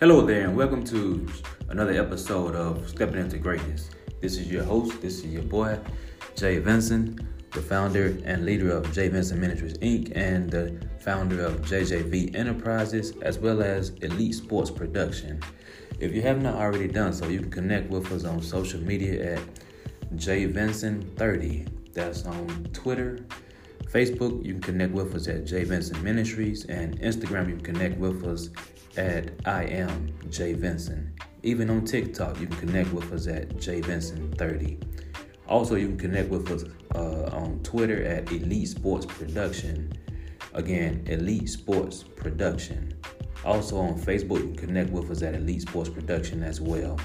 Hello there, and welcome to another episode of Stepping into Greatness. This is your host, this is your boy, Jay Vincent, the founder and leader of Jay Vincent Ministries Inc., and the founder of JJV Enterprises, as well as Elite Sports Production. If you have not already done so, you can connect with us on social media at jvincent30. That's on Twitter, Facebook, you can connect with us at J Vincent Ministries, and Instagram, you can connect with us at I am Jay Vincent. Even on TikTok, you can connect with us at J Vincent 30. Also, you can connect with us uh, on Twitter at Elite Sports Production. Again, Elite Sports Production. Also on Facebook, you can connect with us at Elite Sports Production as well.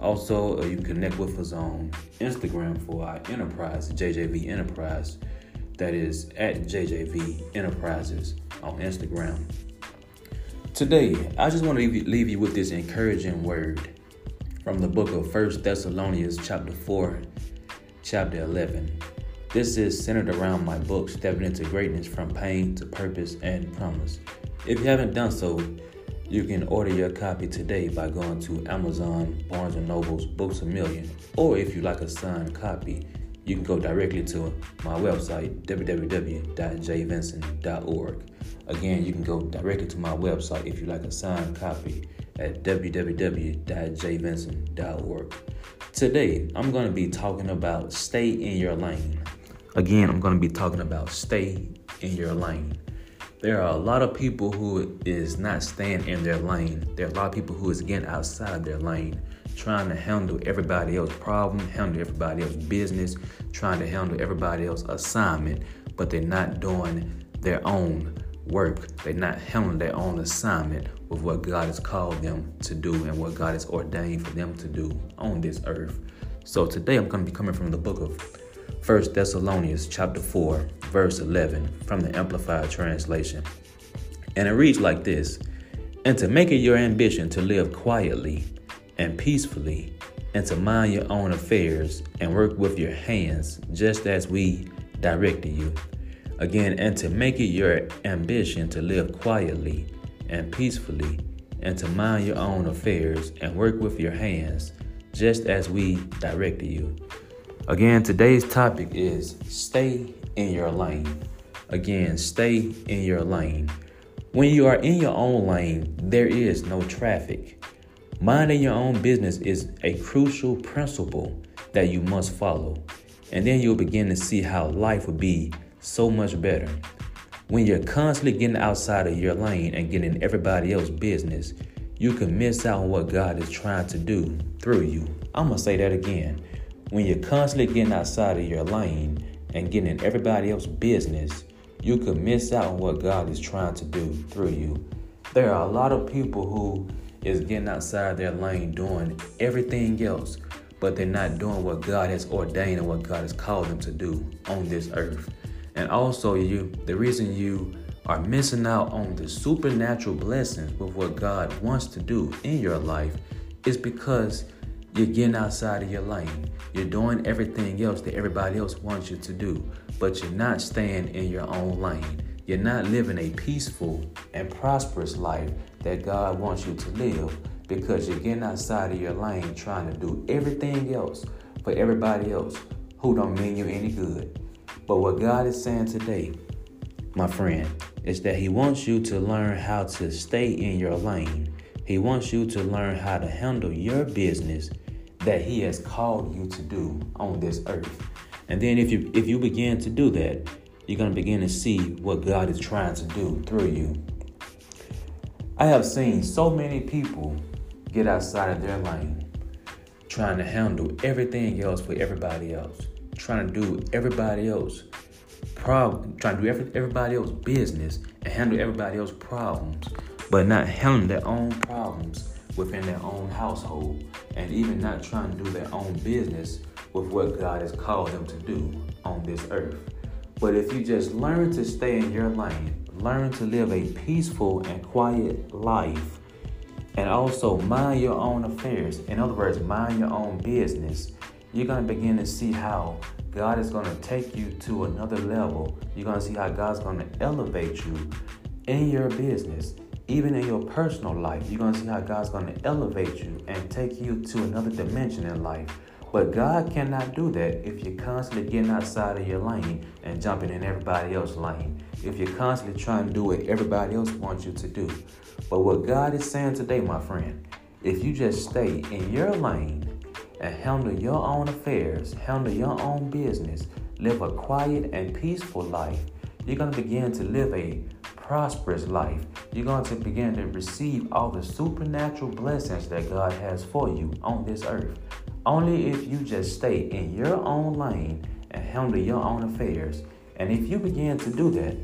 Also, uh, you can connect with us on Instagram for our enterprise, JJV Enterprise. That is at JJV Enterprises on Instagram. Today, I just want to leave you, with this encouraging word from the book of First Thessalonians, chapter 4, chapter 11. This is centered around my book, Stepping into Greatness From Pain to Purpose and Promise. If you haven't done so, you can order your copy today by going to Amazon, Barnes & Noble's, Books A Million, or if you like a signed copy, you can go directly to my website, www.jvincent.org. Again, you can go directly to my website if you like a signed copy at www.jvincent.org. Today, I'm going to be talking about stay in your lane. Again, I'm going to be talking about stay in your lane. There are a lot of people who is not staying in their lane. There are a lot of people who is getting outside of their lane, trying to handle everybody else's problem, handle everybody else's business, trying to handle everybody else's assignment, but they're not doing their own work. They're not handling their own assignment with what God has called them to do and what God has ordained for them to do on this earth. So today I'm going to be coming from the book of First Thessalonians chapter 4, verse 11 from the Amplified Translation. And it reads like this And to make it your ambition to live quietly and peacefully, and to mind your own affairs and work with your hands, just as we directed you Again, and to make it your ambition to live quietly and peacefully, and to mind your own affairs and work with your hands, just as we directed you. Again, today's topic is stay in your lane. Again, stay in your lane. When you are in your own lane, there is no traffic. Minding your own business is a crucial principle that you must follow. And then you'll begin to see how life will be so much better. When you're constantly getting outside of your lane and getting everybody else's business, you can miss out on what God is trying to do through you. I'm to say that again. When you're constantly getting outside of your lane and getting everybody else's business, you can miss out on what God is trying to do through you. There are a lot of people who is getting outside their lane doing everything else, but they're not doing what God has ordained and what God has called them to do on this earth. And also, you the reason you are missing out on the supernatural blessings with what God wants to do in your life is because you're getting outside of your lane. You're doing everything else that everybody else wants you to do, but you're not staying in your own lane. You're not living a peaceful and prosperous life that God wants you to live because you're getting outside of your lane trying to do everything else for everybody else who don't mean you any good. But what God is saying today, my friend, is that He wants you to learn how to stay in your lane. He wants you to learn how to handle your business that He has called you to do on this earth. And then if you if you begin to do that, you're going to begin to see what God is trying to do through you. I have seen so many people get outside of their lane, trying to handle everything else for everybody else trying to do everybody else problem, trying to do every, everybody else business and handle everybody else problems, but not handling their own problems within their own household, and even not trying to do their own business with what God has called them to do on this earth. But if you just learn to stay in your lane, learn to live a peaceful and quiet life, and also mind your own affairs, in other words, mind your own business you're going to begin to see how God is going to take you to another level. You're going to see how God's going to elevate you in your business, Even in your personal life, you're going to see how God's going to elevate you and take you to another dimension in life. But God cannot do that if you're constantly getting outside of your lane and jumping in everybody else's lane. If you're constantly trying to do what everybody else wants you to do. But what God is saying today, my friend, if you just stay in your lane and handle your own affairs, handle your own business, live a quiet and peaceful life, you're going to begin to live a prosperous life. You're going to begin to receive all the supernatural blessings that God has for you on this earth. Only if you just stay in your own lane and handle your own affairs. And if you begin to do that,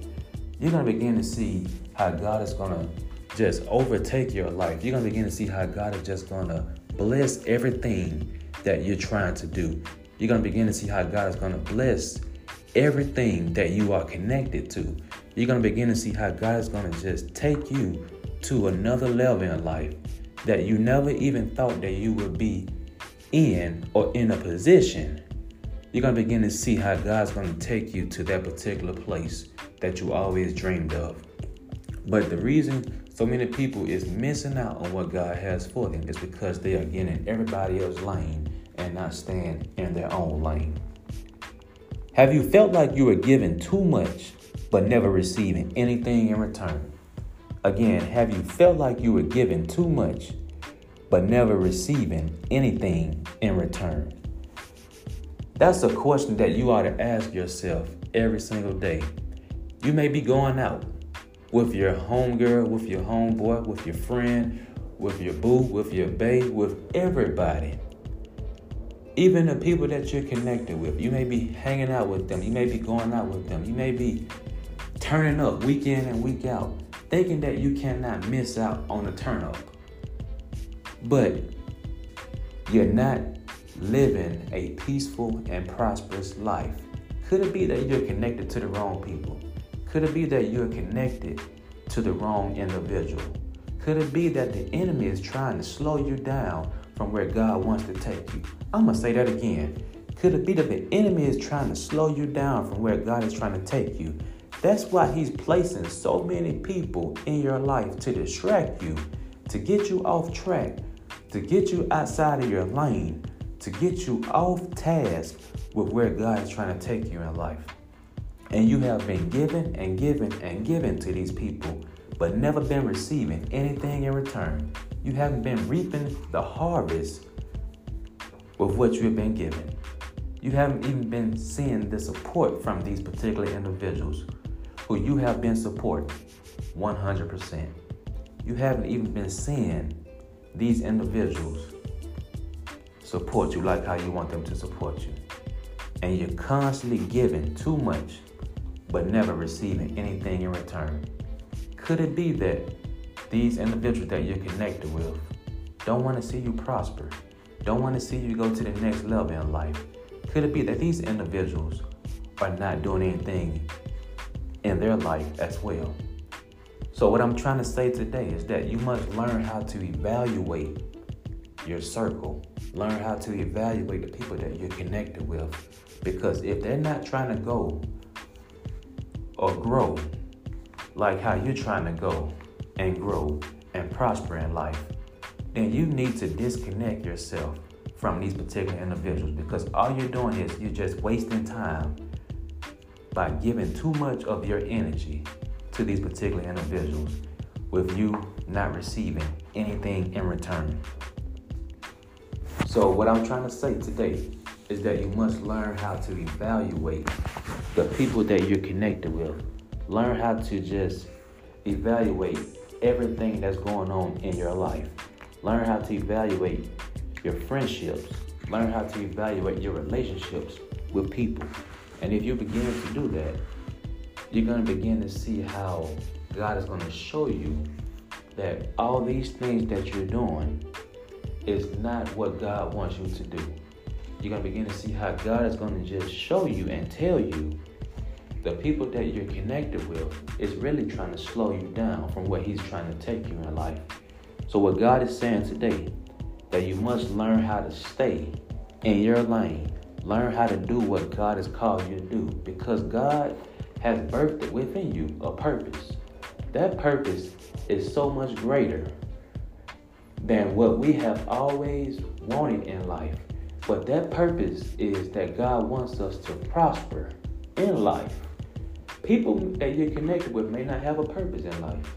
you're going to begin to see how God is going to just overtake your life. You're going to begin to see how God is just going to bless everything that you're trying to do. You're going to begin to see how God is going to bless everything that you are connected to. You're going to begin to see how God is going to just take you to another level in life that you never even thought that you would be in or in a position, you're going to begin to see how God's going to take you to that particular place that you always dreamed of. But the reason so many people is missing out on what God has for them is because they are getting in everybody else's lane and not staying in their own lane. Have you felt like you were given too much but never receiving anything in return? Again, have you felt like you were given too much but never receiving anything in return? That's a question that you ought to ask yourself every single day. You may be going out with your homegirl, with your homeboy, with your friend, with your boo, with your babe, with everybody. Even the people that you're connected with. You may be hanging out with them. You may be going out with them. You may be turning up week in and week out, thinking that you cannot miss out on a turn up but you're not living a peaceful and prosperous life. Could it be that you're connected to the wrong people? Could it be that you're connected to the wrong individual? Could it be that the enemy is trying to slow you down from where God wants to take you? I'm going to say that again. Could it be that the enemy is trying to slow you down from where God is trying to take you? That's why he's placing so many people in your life to distract you, to get you off track, to get you outside of your lane, to get you off task with where God is trying to take you in life. And you have been given and given and given to these people, but never been receiving anything in return. You haven't been reaping the harvest with what you have been given. You haven't even been seeing the support from these particular individuals who you have been supporting 100%. You haven't even been seeing these individuals support you like how you want them to support you. And you're constantly giving too much, but never receiving anything in return. Could it be that these individuals that you're connected with don't want to see you prosper, don't want to see you go to the next level in life? Could it be that these individuals are not doing anything in their life as well? So, what I'm trying to say today is that you must learn how to evaluate your circle, learn how to evaluate the people that you're connected with. Because if they're not trying to go or grow like how you're trying to go and grow and prosper in life, then you need to disconnect yourself from these particular individuals because all you're doing is you're just wasting time by giving too much of your energy to these particular individuals with you not receiving anything in return. So, what I'm trying to say today is that you must learn how to evaluate the people that you're connected with. Learn how to just evaluate everything that's going on in your life. Learn how to evaluate your friendships. Learn how to evaluate your relationships with people. And if you begin to do that, you're going to begin to see how God is going to show you that all these things that you're doing is not what God wants you to do. You're going to begin to see how God is going to just show you and tell you the people that you're connected with is really trying to slow you down from where He's trying to take you in life. So, what God is saying today, that you must learn how to stay in your lane, learn how to do what God has called you to do, because God has birthed within you a purpose that purpose is so much greater than what we have always wanted in life. But that purpose is that God wants us to prosper in life. People that you're connected with may not have a purpose in life.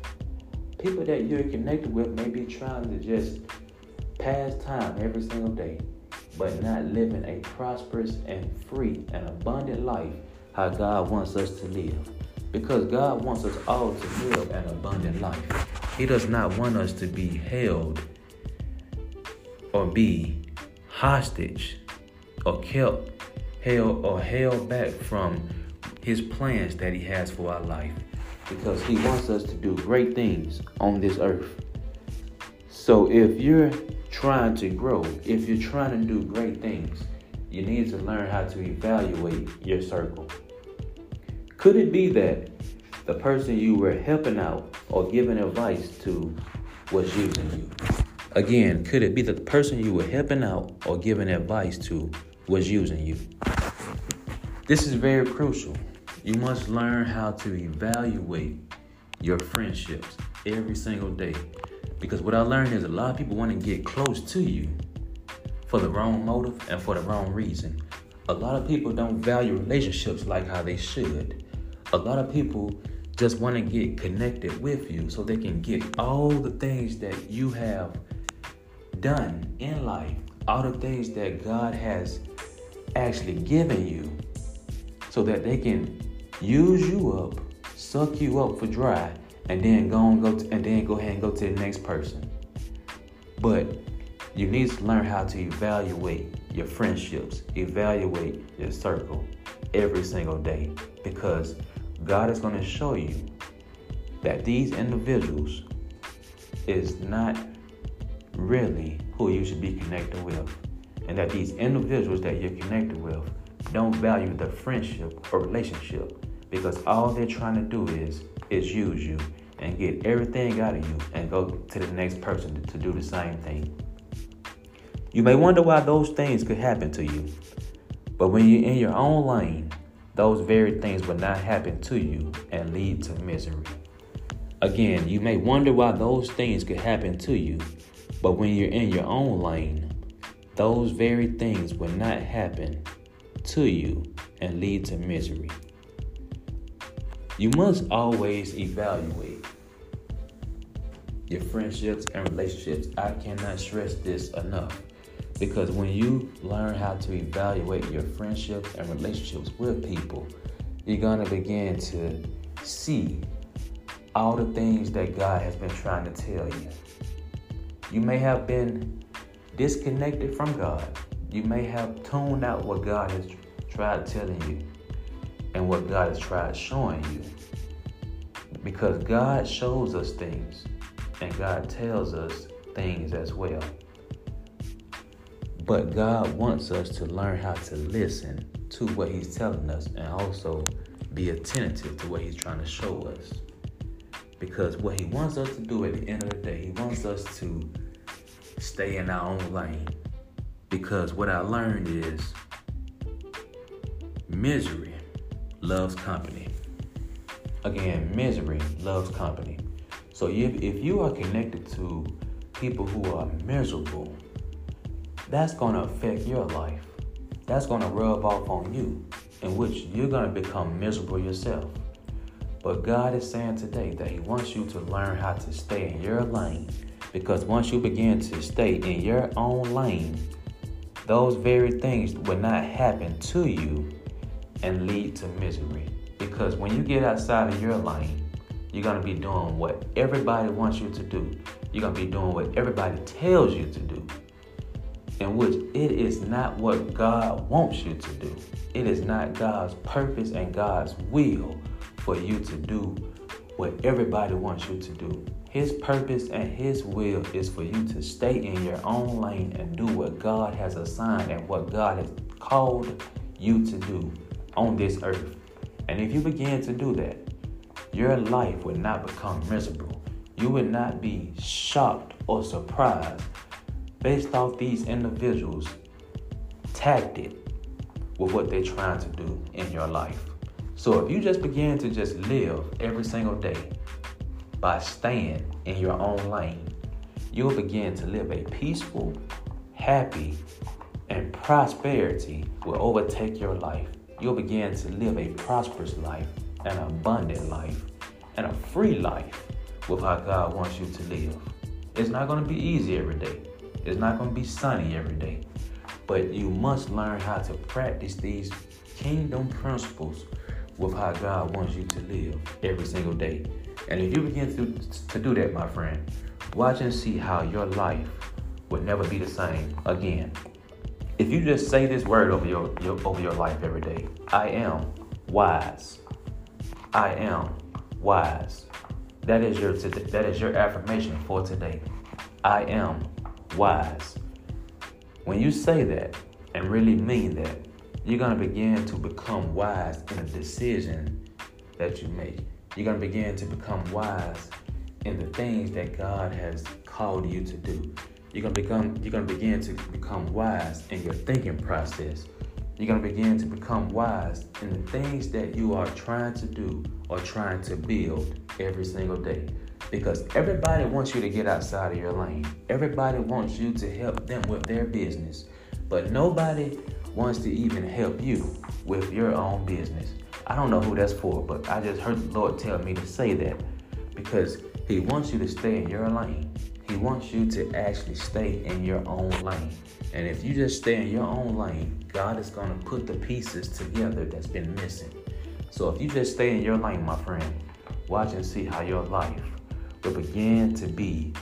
People that you're connected with may be trying to just pass time every single day, but not living a prosperous and free and abundant life how God wants us to live. Because God wants us all to live an abundant life. He does not want us to be held or be hostage or kept held or held back from his plans that he has for our life because he wants us to do great things on this earth. So if you're trying to grow, if you're trying to do great things, you need to learn how to evaluate your circle. Could it be that the person you were helping out or giving advice to was using you? Again, could it be that the person you were helping out or giving advice to was using you? This is very crucial. You must learn how to evaluate your friendships every single day. Because what I learned is a lot of people want to get close to you for the wrong motive and for the wrong reason. A lot of people don't value relationships like how they should. A lot of people just want to get connected with you so they can get all the things that you have done in life, all the things that God has actually given you, so that they can use you up, suck you up for dry, and then go and go to, and then go ahead and go to the next person. But you need to learn how to evaluate your friendships, evaluate your circle every single day because God is going to show you that these individuals is not really who you should be connected with. And that these individuals that you're connected with don't value the friendship or relationship because all they're trying to do is is use you and get everything out of you and go to the next person to do the same thing. You may wonder why those things could happen to you. But when you're in your own lane, those very things will not happen to you and lead to misery. Again, you may wonder why those things could happen to you, but when you're in your own lane, those very things will not happen to you and lead to misery. You must always evaluate your friendships and relationships. I cannot stress this enough. Because when you learn how to evaluate your friendships and relationships with people, you're going to begin to see all the things that God has been trying to tell you. You may have been disconnected from God. You may have tuned out what God has tried telling you and what God has tried showing you. Because God shows us things and God tells us things as well. But God wants us to learn how to listen to what He's telling us and also be attentive to what He's trying to show us. Because what He wants us to do at the end of the day, He wants us to stay in our own lane. Because what I learned is misery loves company. Again, misery loves company. So if, if you are connected to people who are miserable, that's going to affect your life. That's going to rub off on you, in which you're going to become miserable yourself. But God is saying today that He wants you to learn how to stay in your lane. Because once you begin to stay in your own lane, those very things will not happen to you and lead to misery. Because when you get outside of your lane, you're going to be doing what everybody wants you to do. You're going to be doing what everybody tells you to do in which it is not what God wants you to do. It is not God's purpose and God's will for you to do what everybody wants you to do. His purpose and His will is for you to stay in your own lane and do what God has assigned and what God has called you to do on this earth. And if you begin to do that, your life will not become miserable. You will not be shocked or surprised based off these individuals' tagged it with what they're trying to do in your life. So if you just begin to just live every single day by staying in your own lane, you'll begin to live a peaceful, happy, and prosperity will overtake your life. You'll begin to live a prosperous life, an abundant life, and a free life with how God wants you to live. It's not going to be easy every day. It's not going to be sunny every day. But you must learn how to practice these kingdom principles with how God wants you to live every single day. And if you begin to, to do that, my friend, watch and see how your life will never be the same again. If you just say this word over your, your over your life every day, I am wise. I am wise. That is your that is your affirmation for today. I am wise. When you say that and really mean that, you're going to begin to become wise in a decision that you make. You're going to begin to become wise in the things that God has called you to do. You're going to become you're going to begin to become wise in your thinking process. You're going to begin to become wise in the things that you are trying to do or trying to build every single day. Because everybody wants you to get outside of your lane. Everybody wants you to help them with their business. But nobody wants to even help you with your own business. I don't know who that's for, but I just heard the Lord tell me to say that because He wants you to stay in your lane. He wants you to actually stay in your own lane. And if you just stay in your own lane, God is going to put the pieces together that's been missing. So if you just stay in your lane, my friend, watch and see how your life will begin to be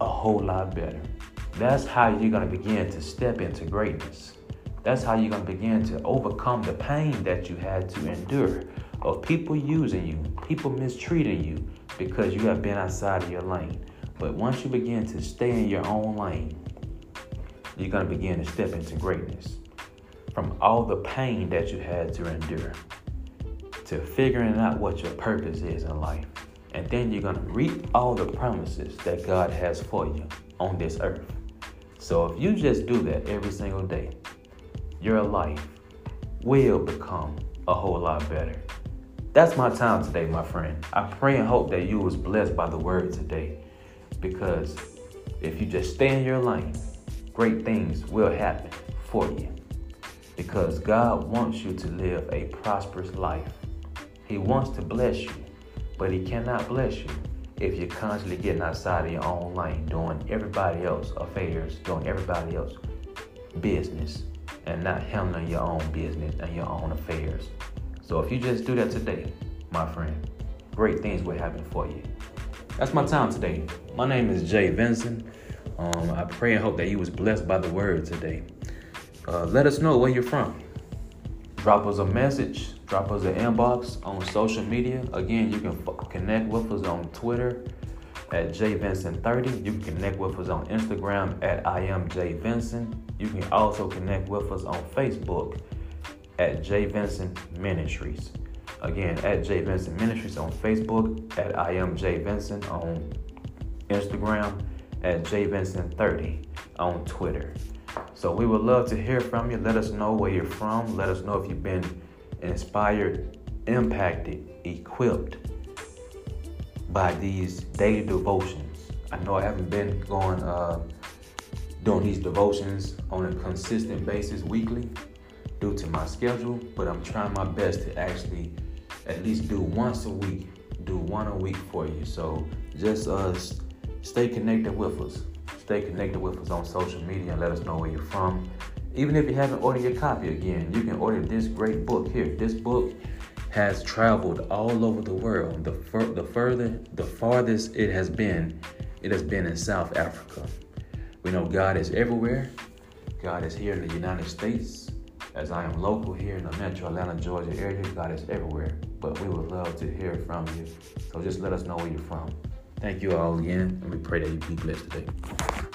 a whole lot better. That's how you're going to begin to step into greatness. That's how you're going to begin to overcome the pain that you had to endure of people using you, people mistreating you because you have been outside of your lane. But once you begin to stay in your own lane, you're going to begin to step into greatness. From all the pain that you had to endure to figuring out what your purpose is in life. And then you're going to reap all the promises that God has for you on this earth. So if you just do that every single day, your life will become a whole lot better. That's my time today, my friend. I pray and hope that you was blessed by the word today. Because if you just stay in your lane, great things will happen for you. Because God wants you to live a prosperous life. He wants to bless you, but He cannot bless you if you're constantly getting outside of your own lane, doing everybody else affairs, doing everybody else business, and not handling your own business and your own affairs. So if you just do that today, my friend, great things will happen for you. That's my time today. My name is Jay Vincent. Um, I pray and hope that you was blessed by the word today. Uh, let us know where you're from. Drop us a message drop us an inbox on social media. Again, you can f- connect with us on Twitter at jvincent30. You can connect with us on Instagram at I am You can also connect with us on Facebook at J Ministries. Again, at J Ministries on Facebook, at I am on Instagram, at J Vincent30 on Twitter. So we would love to hear from you. Let us know where you're from. Let us know if you've been inspired, impacted, equipped by these daily devotions. I know I haven't been going uh, doing these devotions on a consistent basis weekly due to my schedule, but I'm trying my best to actually at least do once a week, do one a week for you. So just uh, stay connected with us. Stay connected with us on social media and let us know where you're from. Even if you haven't ordered your copy again, you can order this great book here. This book has traveled all over the world. The, fur- the further, the farthest it has been, it has been in South Africa. We know God is everywhere. God is here in the United States. As I am local here in the metro Atlanta, Georgia area, God is everywhere. But we would love to hear from you. So just let us know where you're from. Thank you all again, and we pray that you be blessed today.